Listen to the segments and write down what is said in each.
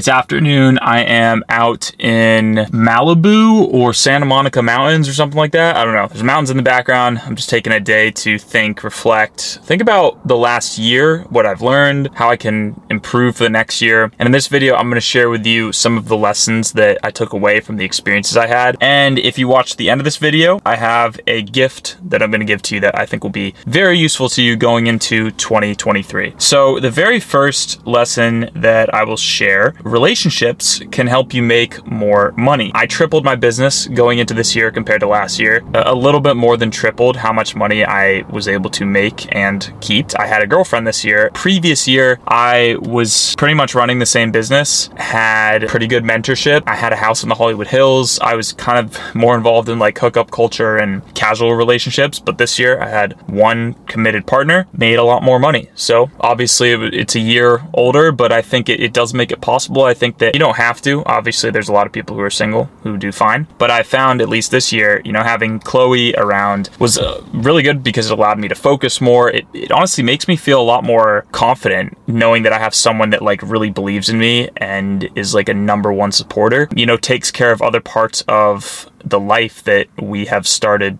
It's afternoon. I am out in Malibu or Santa Monica Mountains or something like that. I don't know. There's mountains in the background. I'm just taking a day to think, reflect, think about the last year, what I've learned, how I can improve for the next year. And in this video, I'm going to share with you some of the lessons that I took away from the experiences I had. And if you watch the end of this video, I have a gift that I'm going to give to you that I think will be very useful to you going into 2023. So the very first lesson that I will share relationships can help you make more money. I tripled my business going into this year compared to last year, a little bit more than tripled how much money I was able to make and keep. I had a girlfriend this year. Previous year, I was pretty much running the same business, had pretty good mentorship. I had a house in the Hollywood Hills. I was kind of more involved in like hookup culture and casual relationships, but this year I had one committed partner, made a lot more money. So obviously it's a year older, but I think it, it does make it possible I think that you don't have to. Obviously, there's a lot of people who are single who do fine. But I found, at least this year, you know, having Chloe around was uh, really good because it allowed me to focus more. It, it honestly makes me feel a lot more confident knowing that I have someone that like really believes in me and is like a number one supporter. You know, takes care of other parts of the life that we have started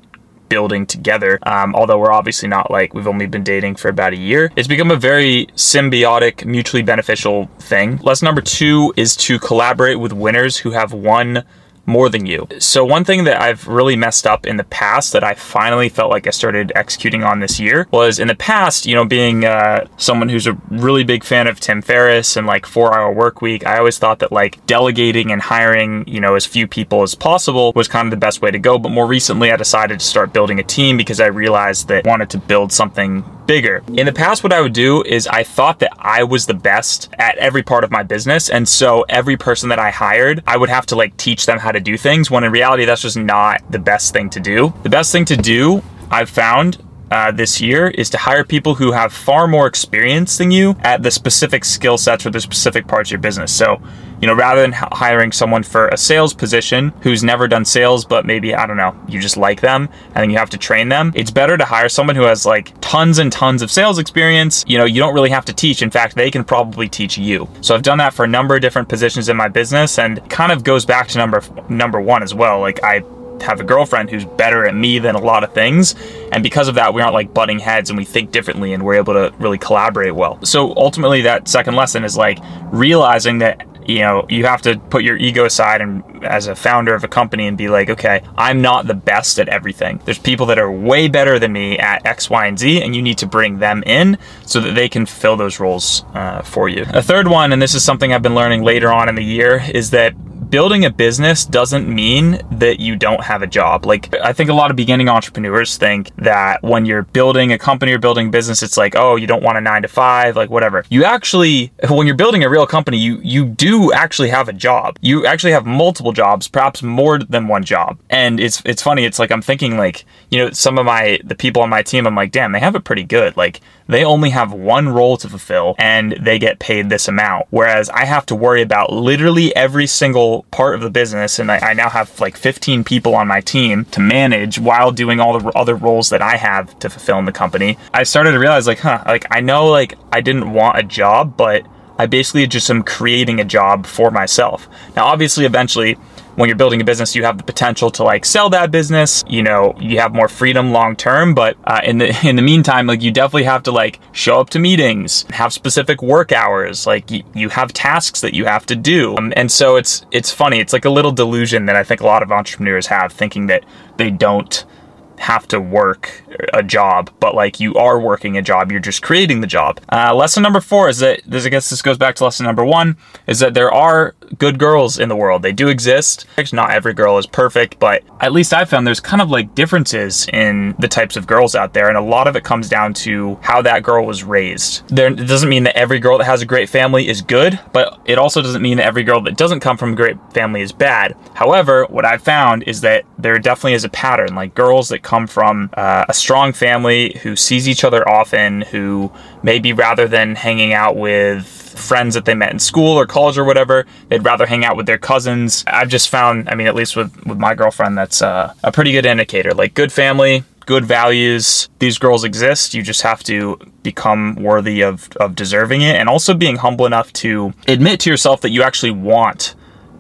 building together. Um, although we're obviously not like we've only been dating for about a year, it's become a very symbiotic, mutually beneficial thing. Lesson number two is to collaborate with winners who have won more than you. So, one thing that I've really messed up in the past that I finally felt like I started executing on this year was in the past, you know, being uh, someone who's a really big fan of Tim Ferriss and like four hour work week, I always thought that like delegating and hiring, you know, as few people as possible was kind of the best way to go. But more recently, I decided to start building a team because I realized that I wanted to build something bigger. In the past, what I would do is I thought that I was the best at every part of my business. And so every person that I hired, I would have to like teach them how to do things when in reality, that's just not the best thing to do. The best thing to do, I've found, uh, this year is to hire people who have far more experience than you at the specific skill sets or the specific parts of your business. So, you know, rather than hiring someone for a sales position who's never done sales, but maybe, I don't know, you just like them and then you have to train them, it's better to hire someone who has like tons and tons of sales experience. You know, you don't really have to teach. In fact, they can probably teach you. So I've done that for a number of different positions in my business and kind of goes back to number number one as well. Like I have a girlfriend who's better at me than a lot of things. And because of that, we aren't like butting heads and we think differently and we're able to really collaborate well. So ultimately, that second lesson is like realizing that you know you have to put your ego aside and as a founder of a company and be like okay i'm not the best at everything there's people that are way better than me at x y and z and you need to bring them in so that they can fill those roles uh, for you a third one and this is something i've been learning later on in the year is that building a business doesn't mean that you don't have a job. Like, I think a lot of beginning entrepreneurs think that when you're building a company or building a business, it's like, oh, you don't want a nine to five, like whatever. You actually, when you're building a real company, you, you do actually have a job. You actually have multiple jobs, perhaps more than one job. And it's, it's funny. It's like, I'm thinking like, you know, some of my, the people on my team, I'm like, damn, they have it pretty good. Like, they only have one role to fulfill and they get paid this amount. Whereas I have to worry about literally every single part of the business. And I, I now have like 15 people on my team to manage while doing all the other roles that I have to fulfill in the company. I started to realize like, huh, like I know like I didn't want a job, but I basically just am creating a job for myself. Now, obviously, eventually, when you're building a business, you have the potential to like sell that business. You know, you have more freedom long term. But uh, in the in the meantime, like you definitely have to like show up to meetings, have specific work hours. Like you, you have tasks that you have to do. Um, and so it's it's funny. It's like a little delusion that I think a lot of entrepreneurs have, thinking that they don't have to work a job, but like you are working a job, you're just creating the job. Uh, lesson number four is that this, I guess this goes back to lesson number one, is that there are good girls in the world. They do exist. Not every girl is perfect, but at least I've found there's kind of like differences in the types of girls out there, and a lot of it comes down to how that girl was raised. There, it doesn't mean that every girl that has a great family is good, but it also doesn't mean that every girl that doesn't come from a great family is bad. However, what I've found is that there definitely is a pattern. Like girls that come from uh, a strong family who sees each other often, who maybe rather than hanging out with friends that they met in school or college or whatever, they'd rather hang out with their cousins. I've just found, I mean, at least with, with my girlfriend, that's a pretty good indicator. Like, good family, good values. These girls exist. You just have to become worthy of, of deserving it and also being humble enough to admit to yourself that you actually want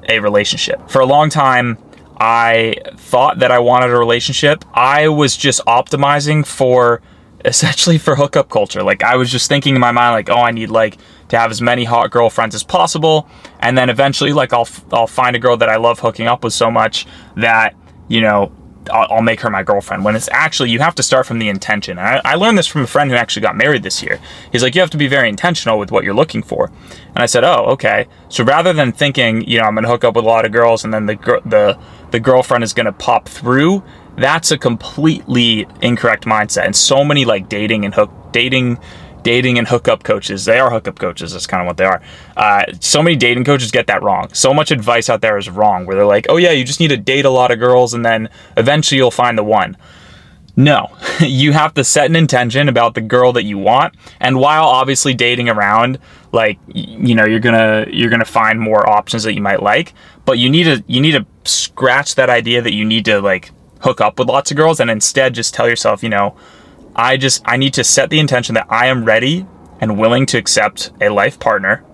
a relationship. For a long time, I thought that I wanted a relationship. I was just optimizing for essentially for hookup culture. Like I was just thinking in my mind, like, oh, I need like to have as many hot girlfriends as possible, and then eventually, like, I'll I'll find a girl that I love hooking up with so much that you know I'll, make her my girlfriend. When it's actually, you have to start from the intention. I, I, learned this from a friend who actually got married this year. He's like, you have to be very intentional with what you're looking for. And I said, oh, okay. So rather than thinking, you know, I'm going to hook up with a lot of girls and then the the the girlfriend is going to pop through, that's a completely incorrect mindset. And so many like dating and hook dating dating and hookup coaches. They are hookup coaches. That's kind of what they are. Uh, so many dating coaches get that wrong. So much advice out there is wrong, where they're like, "Oh yeah, you just need to date a lot of girls, and then eventually you'll find the one." No, you have to set an intention about the girl that you want, and while obviously dating around, like you know, you're gonna you're gonna find more options that you might like, but you need to you need to scratch that idea that you need to like hook up with lots of girls, and instead just tell yourself, you know I just I need to set the intention that I am ready and willing to accept a life partner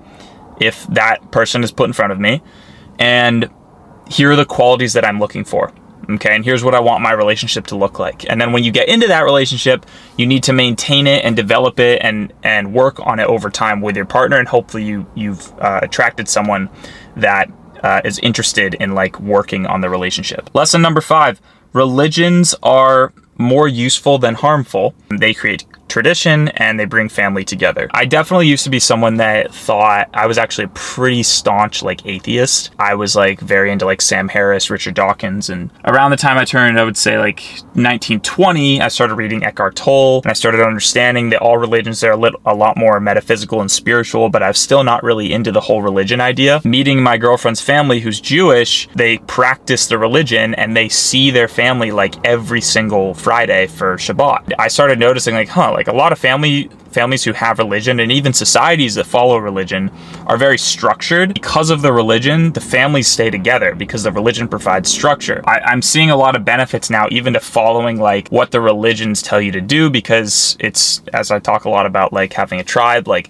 if that person is put in front of me and here are the qualities that I'm looking for. Okay, and here's what I want my relationship to look like. And then when you get into that relationship, you need to maintain it and develop it and and work on it over time with your partner. And hopefully, you you've uh, attracted someone that uh, is interested in like working on the relationship. Lesson number five: religions are more useful than harmful. They create tradition and they bring family together. I definitely used to be someone that thought I was actually a pretty staunch like atheist. I was like very into like Sam Harris, Richard Dawkins, and around the time I turned, I would say like 1920, I started reading Eckhart Tolle and I started understanding that all religions are a, little, a lot more metaphysical and spiritual, but I'm still not really into the whole religion idea. Meeting my girlfriend's family who's Jewish, they practice the religion and they see their family like every single Friday for Shabbat. I started noticing like, huh, like a lot of family families who have religion and even societies that follow religion are very structured. Because of the religion, the families stay together because the religion provides structure. I, am seeing a lot of benefits now, even to following like what the religions tell you to do, because it's as I talk a lot about like having a tribe, like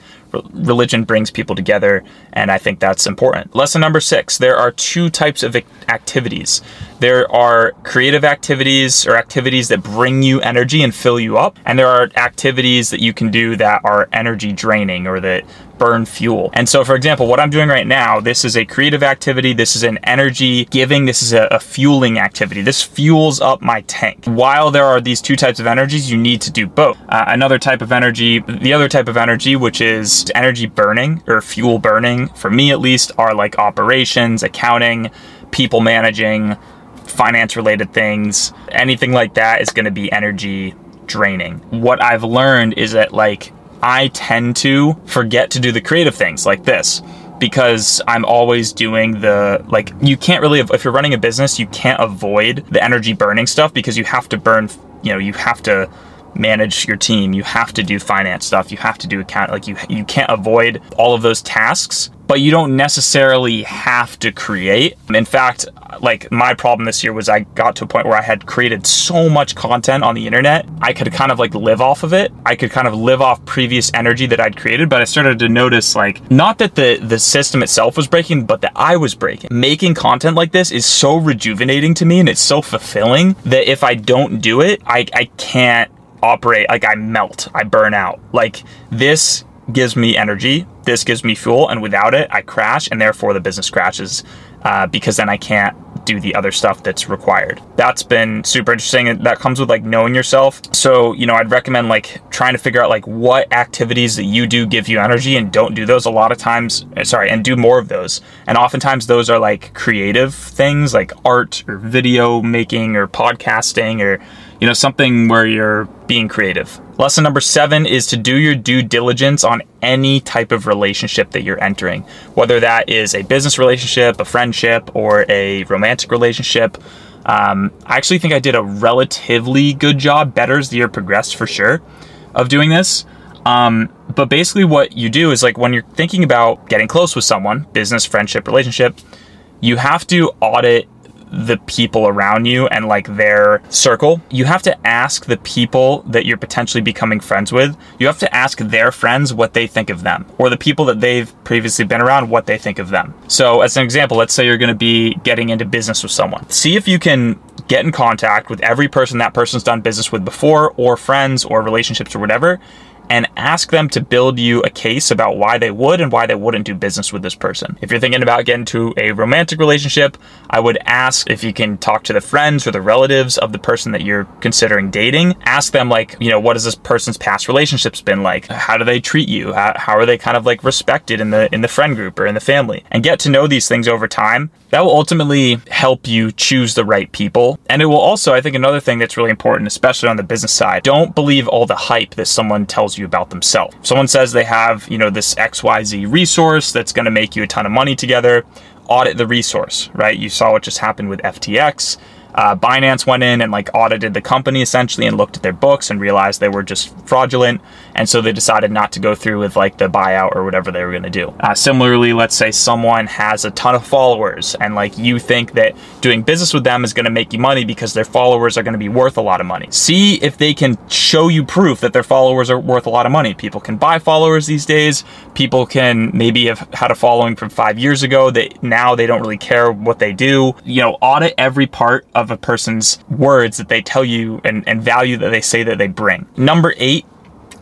religion brings people together, and I think that's important. Lesson number six there are two types of activities. There are creative activities or activities that bring you energy and fill you up, and there are activities that you can do that are energy draining or that burn fuel. And so, for example, what I'm doing right now, this is a creative activity, this is an energy giving, this is a, a, fueling activity. This fuels up my tank. While there are these two types of energies, you need to do both. Uh, another type of energy, the other type of energy, which is energy burning or fuel burning, for me at least, are like operations, accounting, people managing, finance related things. Anything like that is going to be energy draining. What I've learned is that like I tend to forget to do the creative things like this because I'm always doing the like you can't really if you're running a business you can't avoid the energy burning stuff because you have to burn you know you have to manage your team you have to do finance stuff you have to do account like you you can't avoid all of those tasks but you don't necessarily have to create. In fact, like my problem this year was I got to a point where I had created so much content on the internet, I could kind of like live off of it. I could kind of live off previous energy that I'd created, but I started to notice like not that the the system itself was breaking, but that I was breaking. Making content like this is so rejuvenating to me and it's so fulfilling that if I don't do it, I I can't operate like I melt, I burn out. Like this gives me energy. This gives me fuel, and without it, I crash, and therefore the business crashes uh, because then I can't do the other stuff that's required. That's been super interesting. That comes with like knowing yourself. So, you know, I'd recommend like trying to figure out like what activities that you do give you energy and don't do those a lot of times. Uh, sorry, and do more of those. And oftentimes those are like creative things like art or video making or podcasting or you know, something where you're being creative. Lesson number seven is to do your due diligence on any type of relationship that you're entering, whether that is a business relationship, a friendship, or a romantic relationship. Um, I actually think I did a relatively good job, better as the year progressed for sure, of doing this. Um, but basically, what you do is like when you're thinking about getting close with someone, business, friendship, relationship, you have to audit the people around you and like their circle. You have to ask the people that you're potentially becoming friends with, you have to ask their friends what they think of them or the people that they've previously been around what they think of them. So, as an example, let's say you're going to be getting into business with someone. See if you can get in contact with every person that person's done business with before or friends or relationships or whatever and ask them to build you a case about why they would and why they wouldn't do business with this person. If you're thinking about getting to a romantic relationship, I would ask if you can talk to the friends or the relatives of the person that you're considering dating. Ask them, like, you know, what has this person's past relationships been like? How do they treat you? How, how are they kind of like respected in the in the friend group or in the family? And get to know these things over time. That will ultimately help you choose the right people. And it will also, I think, another thing that's really important, especially on the business side, don't believe all the hype that someone tells you about themselves. Someone says they have, you know, this XYZ resource that's going to make you a ton of money together. Audit the resource, right? You saw what just happened with FTX uh, Binance went in and like audited the company essentially and looked at their books and realized they were just fraudulent. And so they decided not to go through with like the buyout or whatever they were going to do. Uh, similarly, let's say someone has a ton of followers and like you think that doing business with them is going to make you money because their followers are going to be worth a lot of money. See if they can show you proof that their followers are worth a lot of money. People can buy followers these days. People can maybe have had a following from five years ago that now they don't really care what they do. You know, audit every part of of a person's words that they tell you and, and value that they say that they bring. Number eight,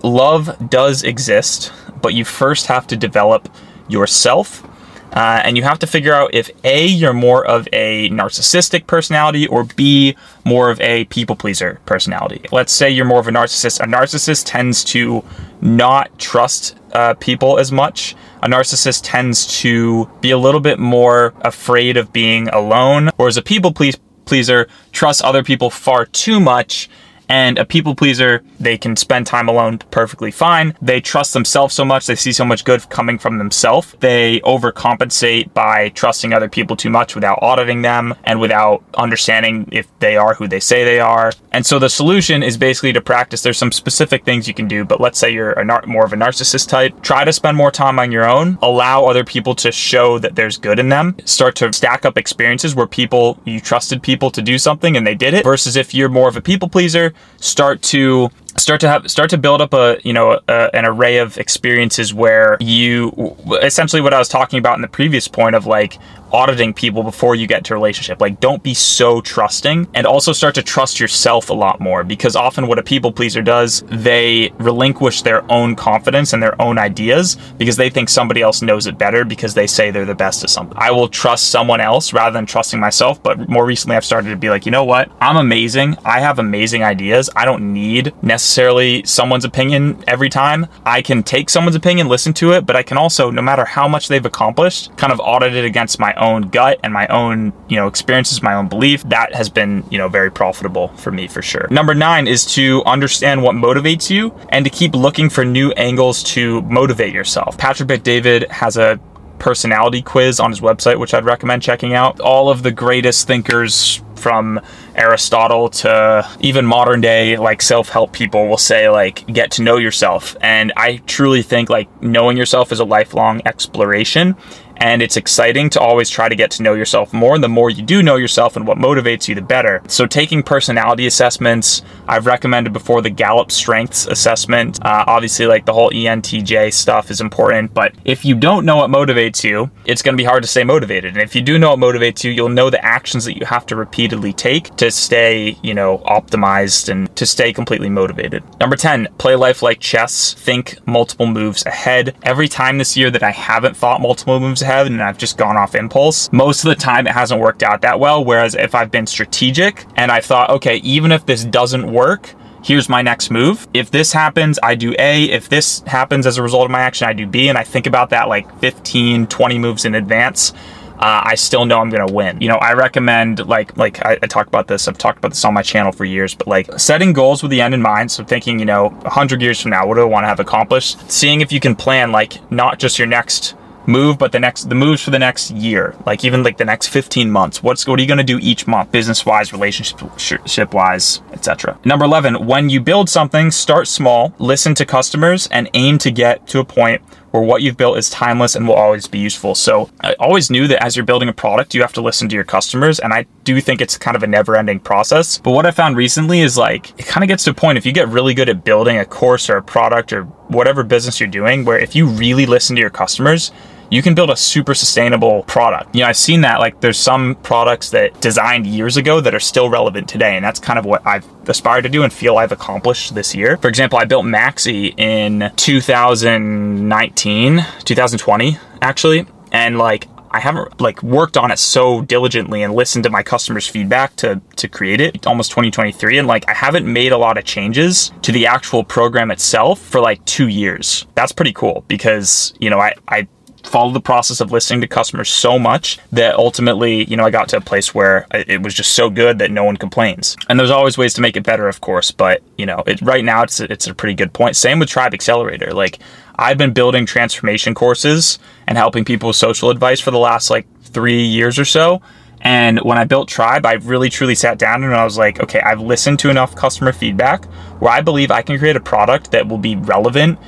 love does exist, but you first have to develop yourself. Uh, and you have to figure out if A, you're more of a narcissistic personality, or B, more of a people pleaser personality. Let's say you're more of a narcissist. A narcissist tends to not trust uh, people as much. A narcissist tends to be a little bit more afraid of being alone, whereas a people please pleaser trusts other people far too much and a people pleaser, they can spend time alone perfectly fine. They trust themselves so much, they see so much good coming from themselves. They overcompensate by trusting other people too much without auditing them and without understanding if they are who they say they are. And so the solution is basically to practice. There's some specific things you can do, but let's say you're a nar- more of a narcissist type. Try to spend more time on your own. Allow other people to show that there's good in them. Start to stack up experiences where people, you trusted people to do something and they did it versus if you're more of a people pleaser, start to start to have start to build up a you know a, an array of experiences where you essentially what I was talking about in the previous point of like auditing people before you get to a relationship. Like, don't be so trusting and also start to trust yourself a lot more because often what a people pleaser does, they relinquish their own confidence and their own ideas because they think somebody else knows it better because they say they're the best at something. I will trust someone else rather than trusting myself. But more recently, I've started to be like, you know what? I'm amazing. I have amazing ideas. I don't need necessarily someone's opinion every time. I can take someone's opinion, listen to it, but I can also, no matter how much they've accomplished, kind of audit it against my own own gut and my own, you know, experiences, my own belief, that has been, you know, very profitable for me for sure. Number nine is to understand what motivates you and to keep looking for new angles to motivate yourself. Patrick Bet-David has a personality quiz on his website, which I'd recommend checking out. All of the greatest thinkers from Aristotle to even modern day like self-help people will say like get to know yourself and I truly think like knowing yourself is a lifelong exploration and it's exciting to always try to get to know yourself more. And the more you do know yourself and what motivates you, the better. So, taking personality assessments, I've recommended before the Gallup Strengths Assessment. Uh, obviously, like the whole ENTJ stuff is important, but if you don't know what motivates you, it's going to be hard to stay motivated. And if you do know what motivates you, you'll know the actions that you have to repeatedly take to stay, you know, optimized and to stay completely motivated. Number 10, play life like chess. Think multiple moves ahead. Every time this year that I haven't thought multiple moves ahead and I've just gone off impulse, most of the time it hasn't worked out that well. Whereas if I've been strategic and I thought, okay, even if this doesn't work, here's my next move. If this happens, I do A. If this happens as a result of my action, I do B. And I think about that like 15, 20 moves in advance. Uh, I still know I'm gonna win. You know, I recommend like like I, I talk about this. I've talked about this on my channel for years, but like setting goals with the end in mind. So thinking, you know, 100 years from now, what do I want to have accomplished? Seeing if you can plan like not just your next move, but the next the moves for the next year, like even like the next 15 months. What's what are you going to do each month, business wise, relationship wise, etc. Number 11, when you build something, start small, listen to customers, and aim to get to a point where what you've built is timeless and will always be useful. So I always knew that as you're building a product, you have to listen to your customers. And I do think it's kind of a never ending process. But what I found recently is like, it kind of gets to a point if you get really good at building a course or a product or whatever business you're doing, where if you really listen to your customers, you can build a super sustainable product. You know, I've seen that like there's some products that designed years ago that are still relevant today. And that's kind of what I've aspired to do and feel I've accomplished this year. For example, I built Maxi in 2019, 2020, actually. And like I haven't like worked on it so diligently and listened to my customers' feedback to to create it almost 2023 and like I haven't made a lot of changes to the actual program itself for like 2 years. That's pretty cool because, you know, I I followed the process of listening to customers so much that ultimately, you know, I got to a place where it was just so good that no one complains. And there's always ways to make it better, of course, but you know, it, right now it's it's a pretty good point. Same with Tribe Accelerator. Like I've been building transformation courses and helping people with social advice for the last like 3 years or so. And when I built Tribe, I really truly sat down and I was like, okay, I've listened to enough customer feedback where I believe I can create a product that will be relevant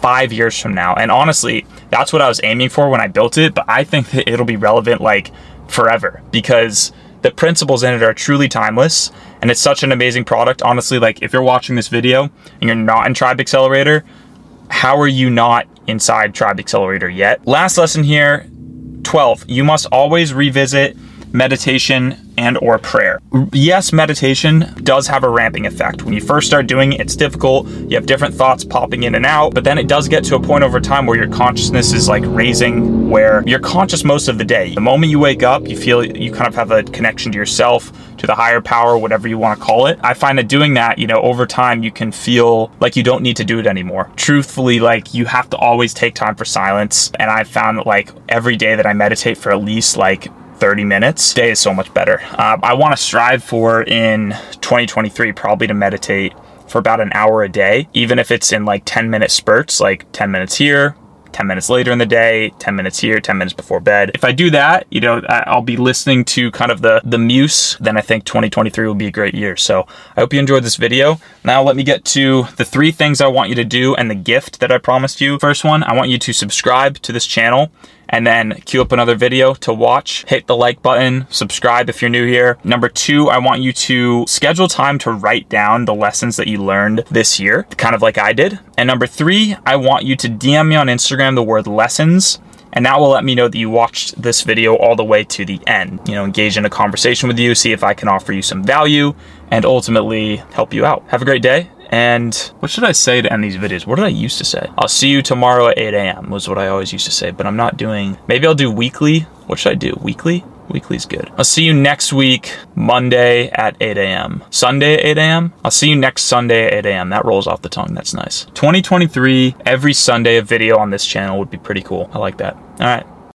five years from now. And honestly, that's what I was aiming for when I built it, but I think that it'll be relevant like forever because the principles in it are truly timeless and it's such an amazing product. Honestly, like if you're watching this video and you're not in Tribe Accelerator, how are you not inside Tribe Accelerator yet? Last lesson here 12. You must always revisit meditation and or prayer. Yes, meditation does have a ramping effect. When you first start doing it, it's difficult. You have different thoughts popping in and out, but then it does get to a point over time where your consciousness is like raising where you're conscious most of the day. The moment you wake up, you feel you kind of have a connection to yourself, to the higher power, whatever you want to call it. I find that doing that, you know, over time you can feel like you don't need to do it anymore. Truthfully, like you have to always take time for silence. And I've found that like every day that I meditate for at least like 30 minutes, day is so much better. Uh, I want to strive for in 2023 probably to meditate for about an hour a day, even if it's in like 10 minute spurts, like 10 minutes here, 10 minutes later in the day, 10 minutes here, 10 minutes before bed. If I do that, you know, I'll be listening to kind of the, the muse, then I think 2023 will be a great year. So I hope you enjoyed this video. Now let me get to the three things I want you to do and the gift that I promised you. First one, I want you to subscribe to this channel and then queue up another video to watch. Hit the like button, subscribe if you're new here. Number two, I want you to schedule time to write down the lessons that you learned this year, kind of like I did. And number three, I want you to DM me on Instagram the word lessons and that will let me know that you watched this video all the way to the end. You know, engage in a conversation with you, see if I can offer you some value, and ultimately help you out. Have a great day, and what should I say to end these videos? What did I used to say? I'll see you tomorrow at 8 a.m. was what I always used to say, but I'm not doing, maybe I'll do weekly. What should I do? Weekly? Weekly's good. I'll see you next week, Monday at 8 a.m. Sunday at 8 a.m. I'll see you next Sunday at 8 a.m. That rolls off the tongue. That's nice. 2023, every Sunday, a video on this channel would be pretty cool. I like that. All right.